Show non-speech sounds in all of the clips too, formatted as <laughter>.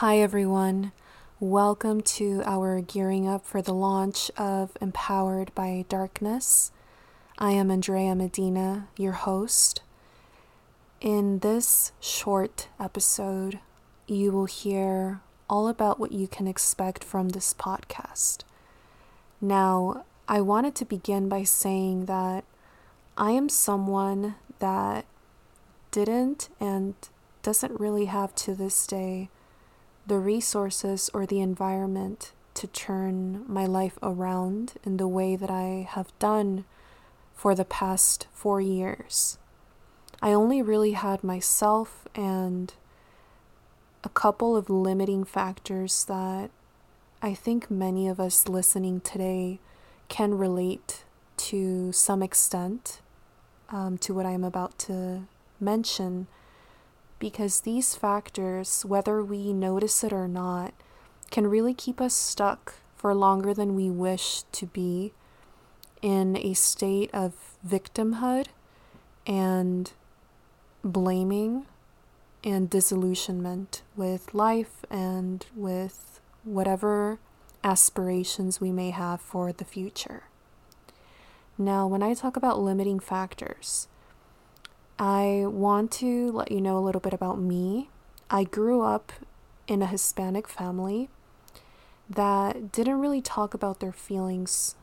Hi, everyone. Welcome to our gearing up for the launch of Empowered by Darkness. I am Andrea Medina, your host. In this short episode, you will hear all about what you can expect from this podcast. Now, I wanted to begin by saying that I am someone that didn't and doesn't really have to this day the resources or the environment to turn my life around in the way that I have done for the past four years. I only really had myself and a couple of limiting factors that I think many of us listening today can relate to some extent um, to what I'm about to mention because these factors, whether we notice it or not, can really keep us stuck for longer than we wish to be in a state of victimhood and blaming and disillusionment with life and with whatever aspirations we may have for the future. Now, when I talk about limiting factors, I want to let you know a little bit about me. I grew up in a Hispanic family that didn't really talk about their feelings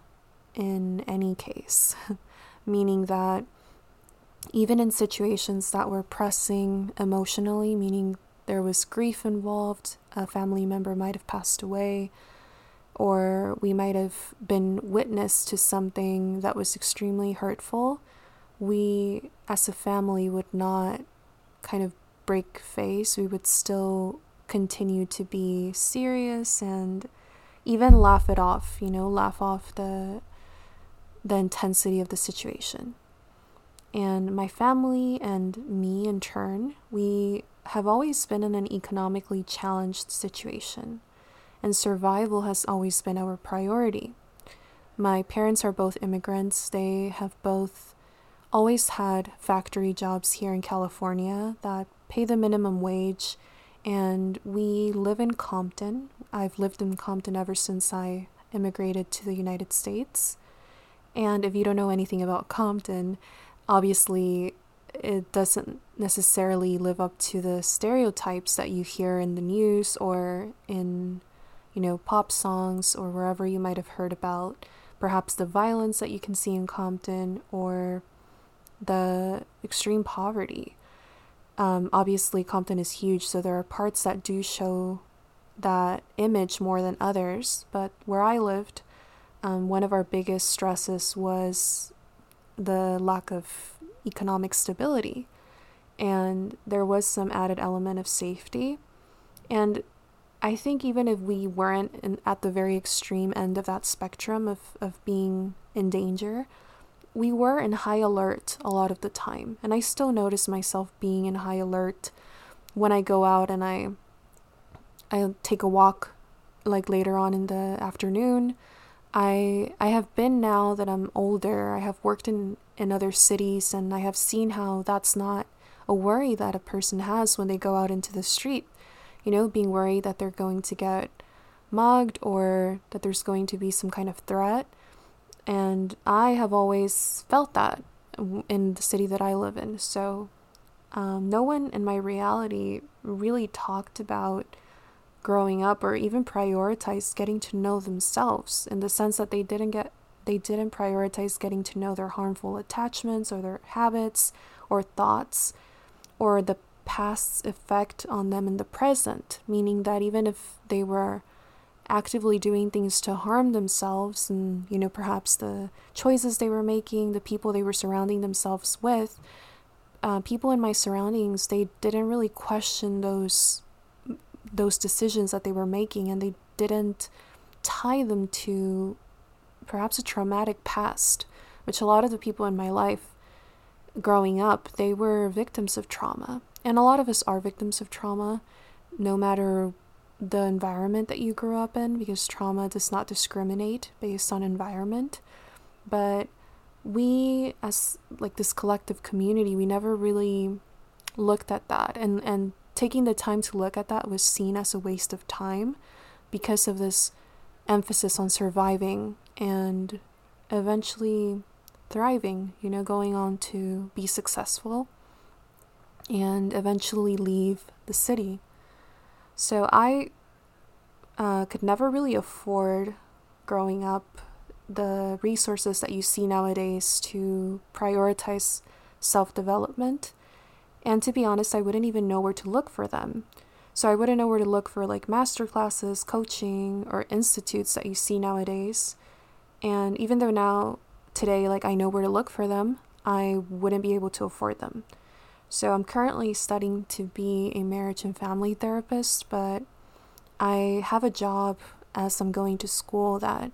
in any case, <laughs> meaning that even in situations that were pressing emotionally, meaning there was grief involved, a family member might have passed away, or we might have been witness to something that was extremely hurtful we as a family would not kind of break face. We would still continue to be serious and even laugh it off, you know, laugh off the the intensity of the situation. And my family and me in turn, we have always been in an economically challenged situation, and survival has always been our priority. My parents are both immigrants. They have both always had factory jobs here in California that pay the minimum wage, and we live in Compton. I've lived in Compton ever since I immigrated to the United States. And if you don't know anything about Compton, obviously it doesn't necessarily live up to the stereotypes that you hear in the news or in, you know, pop songs or wherever you might have heard about perhaps the violence that you can see in Compton or the extreme poverty. Um, obviously, Compton is huge, so there are parts that do show that image more than others. But where I lived, um, one of our biggest stresses was the lack of economic stability. And there was some added element of safety. And I think even if we weren't in, at the very extreme end of that spectrum of, of being in danger, we were in high alert a lot of the time. And I still notice myself being in high alert when I go out and I I take a walk like later on in the afternoon. I I have been now that I'm older. I have worked in in other cities and I have seen how that's not a worry that a person has when they go out into the street. You know, being worried that they're going to get mugged or that there's going to be some kind of threat. And I have always felt that in the city that I live in. So um, no one in my reality really talked about growing up or even prioritized getting to know themselves in the sense that they didn't get they didn't prioritize getting to know their harmful attachments or their habits or thoughts or the past's effect on them in the present meaning that even if they were actively doing things to harm themselves and you know perhaps the choices they were making the people they were surrounding themselves with uh, people in my surroundings they didn't really question those those decisions that they were making and they didn't tie them to perhaps a traumatic past which a lot of the people in my life growing up they were victims of trauma. And a lot of us are victims of trauma no matter the environment that you grew up in because trauma does not discriminate based on environment. But we as like this collective community, we never really looked at that and and taking the time to look at that was seen as a waste of time because of this emphasis on surviving and eventually thriving, you know, going on to be successful and eventually leave the city. So I uh, could never really afford growing up the resources that you see nowadays to prioritize self development. And to be honest, I wouldn't even know where to look for them. So I wouldn't know where to look for like master classes, coaching, or institutes that you see nowadays. And even though now, today, like I know where to look for them, I wouldn't be able to afford them. So I'm currently studying to be a marriage and family therapist, but I have a job as I'm going to school that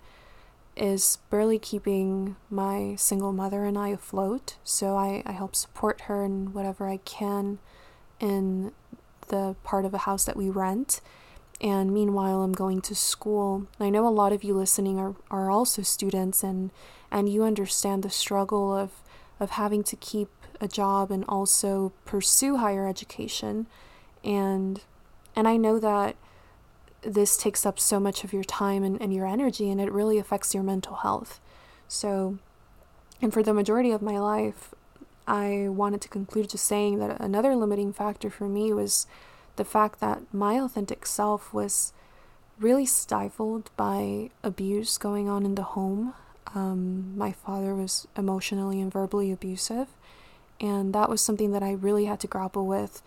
is barely keeping my single mother and I afloat. So I, I help support her in whatever I can in the part of a house that we rent. And meanwhile, I'm going to school. I know a lot of you listening are, are also students, and, and you understand the struggle of, of having to keep a job and also pursue higher education. And, and I know that this takes up so much of your time and, and your energy, and it really affects your mental health. So, and for the majority of my life, I wanted to conclude just saying that another limiting factor for me was the fact that my authentic self was really stifled by abuse going on in the home. Um, my father was emotionally and verbally abusive, and that was something that I really had to grapple with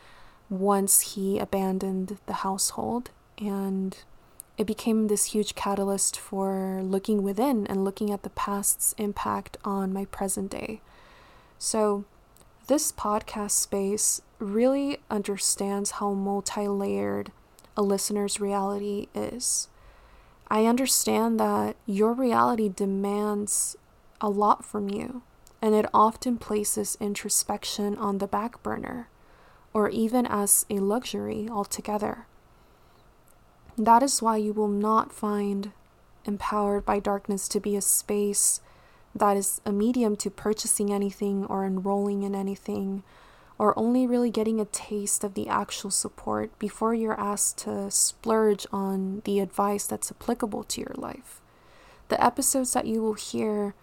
once he abandoned the household and it became this huge catalyst for looking within and looking at the past's impact on my present day. So, this podcast space really understands how multi layered a listener's reality is. I understand that your reality demands a lot from you, and it often places introspection on the back burner, or even as a luxury altogether. That is why you will not find empowered by darkness to be a space that is a medium to purchasing anything or enrolling in anything, or only really getting a taste of the actual support before you're asked to splurge on the advice that's applicable to your life. The episodes that you will hear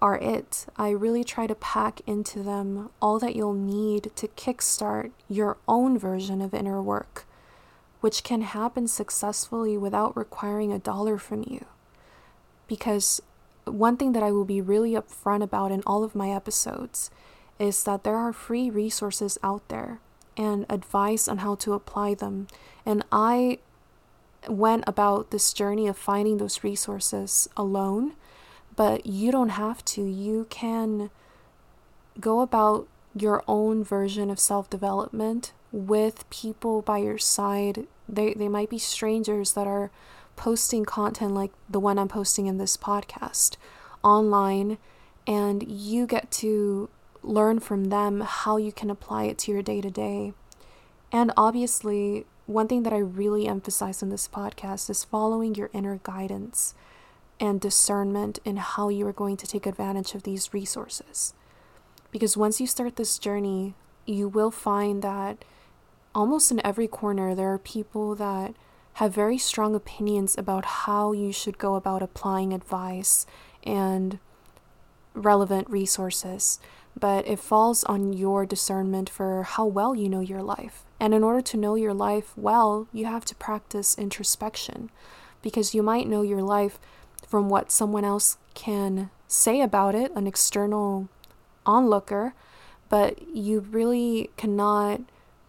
are it. I really try to pack into them all that you'll need to kickstart your own version of inner work which can happen successfully without requiring a dollar from you. Because one thing that I will be really upfront about in all of my episodes is that there are free resources out there and advice on how to apply them. And I went about this journey of finding those resources alone, but you don't have to. You can go about your own version of self development with people by your side. They, they might be strangers that are posting content like the one I'm posting in this podcast online, and you get to learn from them how you can apply it to your day to day. And obviously, one thing that I really emphasize in this podcast is following your inner guidance and discernment in how you are going to take advantage of these resources. Because once you start this journey, you will find that almost in every corner, there are people that have very strong opinions about how you should go about applying advice and relevant resources. But it falls on your discernment for how well you know your life. And in order to know your life well, you have to practice introspection because you might know your life from what someone else can say about it, an external onlooker, but you really cannot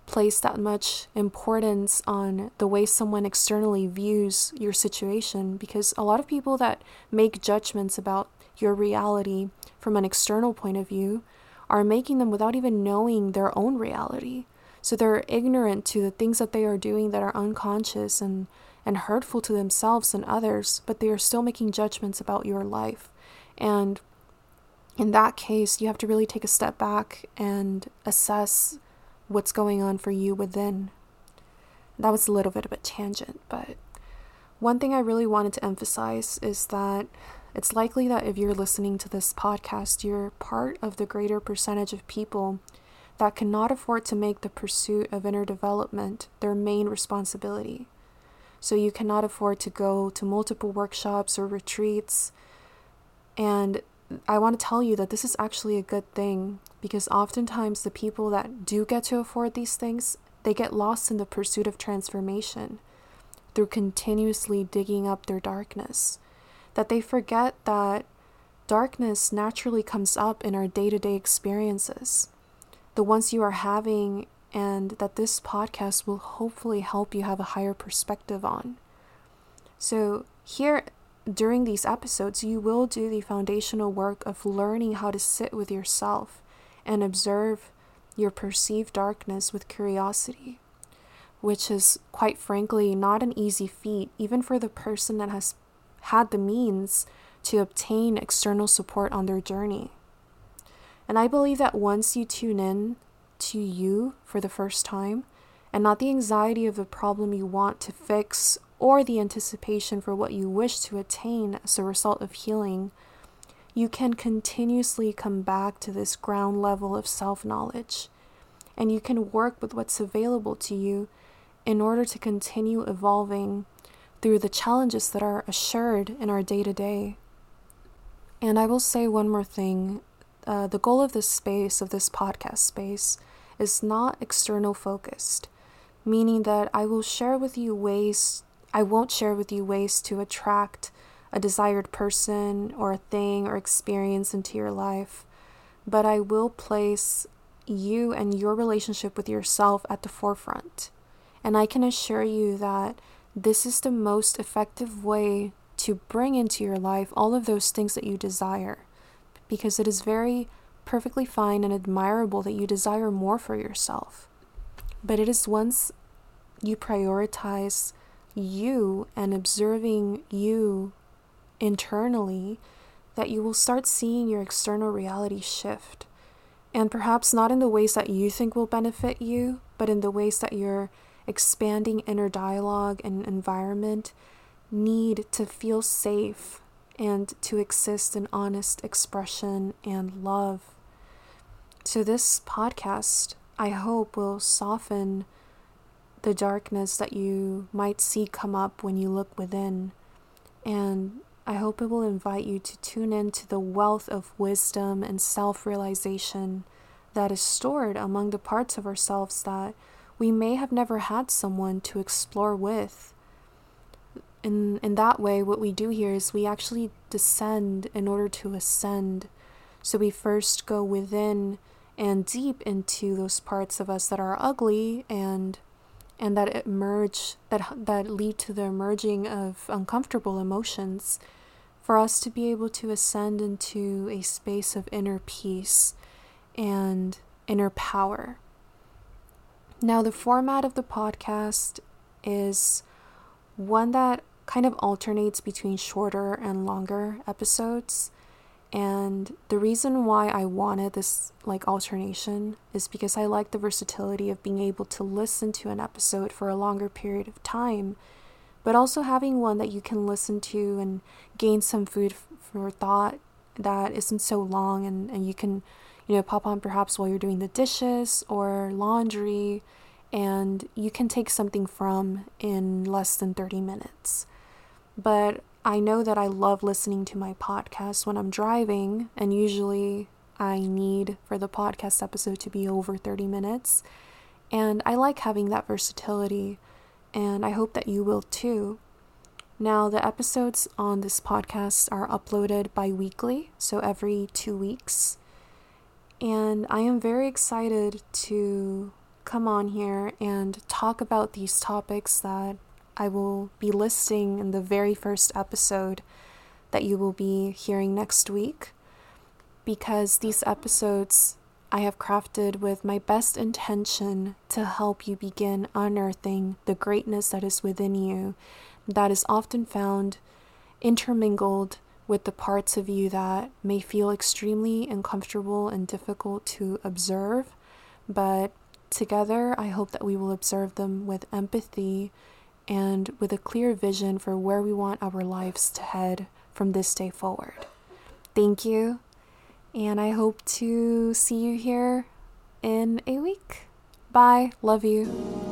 place that much importance on the way someone externally views your situation because a lot of people that make judgments about your reality from an external point of view are making them without even knowing their own reality. So they're ignorant to the things that they are doing that are unconscious and, and hurtful to themselves and others, but they are still making judgments about your life. And in that case, you have to really take a step back and assess what's going on for you within. That was a little bit of a tangent, but one thing I really wanted to emphasize is that it's likely that if you're listening to this podcast, you're part of the greater percentage of people that cannot afford to make the pursuit of inner development their main responsibility. So you cannot afford to go to multiple workshops or retreats. And I want to tell you that this is actually a good thing because oftentimes the people that do get to afford these things, they get lost in the pursuit of transformation through continuously digging up their darkness. That they forget that darkness naturally comes up in our day to day experiences, the ones you are having, and that this podcast will hopefully help you have a higher perspective on. So, here during these episodes, you will do the foundational work of learning how to sit with yourself and observe your perceived darkness with curiosity, which is quite frankly not an easy feat, even for the person that has had the means to obtain external support on their journey. And I believe that once you tune in to you for the first time, and not the anxiety of the problem you want to fix or the anticipation for what you wish to attain as a result of healing, you can continuously come back to this ground level of self knowledge. And you can work with what's available to you in order to continue evolving through the challenges that are assured in our day to day. And I will say one more thing uh, the goal of this space, of this podcast space, is not external focused, meaning that I will share with you ways I won't share with you ways to attract a desired person or a thing or experience into your life, but I will place you and your relationship with yourself at the forefront. And I can assure you that this is the most effective way to bring into your life all of those things that you desire, because it is very perfectly fine and admirable that you desire more for yourself. But it is once you prioritize you and observing you internally that you will start seeing your external reality shift. And perhaps not in the ways that you think will benefit you, but in the ways that your expanding inner dialogue and environment need to feel safe and to exist in honest expression and love. So, this podcast, I hope, will soften the darkness that you might see come up when you look within. And I hope it will invite you to tune into the wealth of wisdom and self realization that is stored among the parts of ourselves that we may have never had someone to explore with. In, in that way, what we do here is we actually descend in order to ascend. So we first go within and deep into those parts of us that are ugly and and that emerge that that lead to the emerging of uncomfortable emotions for us to be able to ascend into a space of inner peace and inner power. Now the format of the podcast is one that kind of alternates between shorter and longer episodes. And the reason why I wanted this like alternation is because I like the versatility of being able to listen to an episode for a longer period of time, but also having one that you can listen to and gain some food for thought that isn't so long and, and you can, you know, pop on perhaps while you're doing the dishes or laundry and you can take something from in less than 30 minutes. But I know that I love listening to my podcast when I'm driving, and usually I need for the podcast episode to be over 30 minutes. And I like having that versatility, and I hope that you will too. Now, the episodes on this podcast are uploaded bi weekly, so every two weeks. And I am very excited to come on here and talk about these topics that I will be listing in the very first episode that you will be hearing next week because these episodes I have crafted with my best intention to help you begin unearthing the greatness that is within you that is often found intermingled with the parts of you that may feel extremely uncomfortable and difficult to observe, but together I hope that we will observe them with empathy and with a clear vision for where we want our lives to head from this day forward. Thank you, and I hope to see you here in a week. Bye. Love you.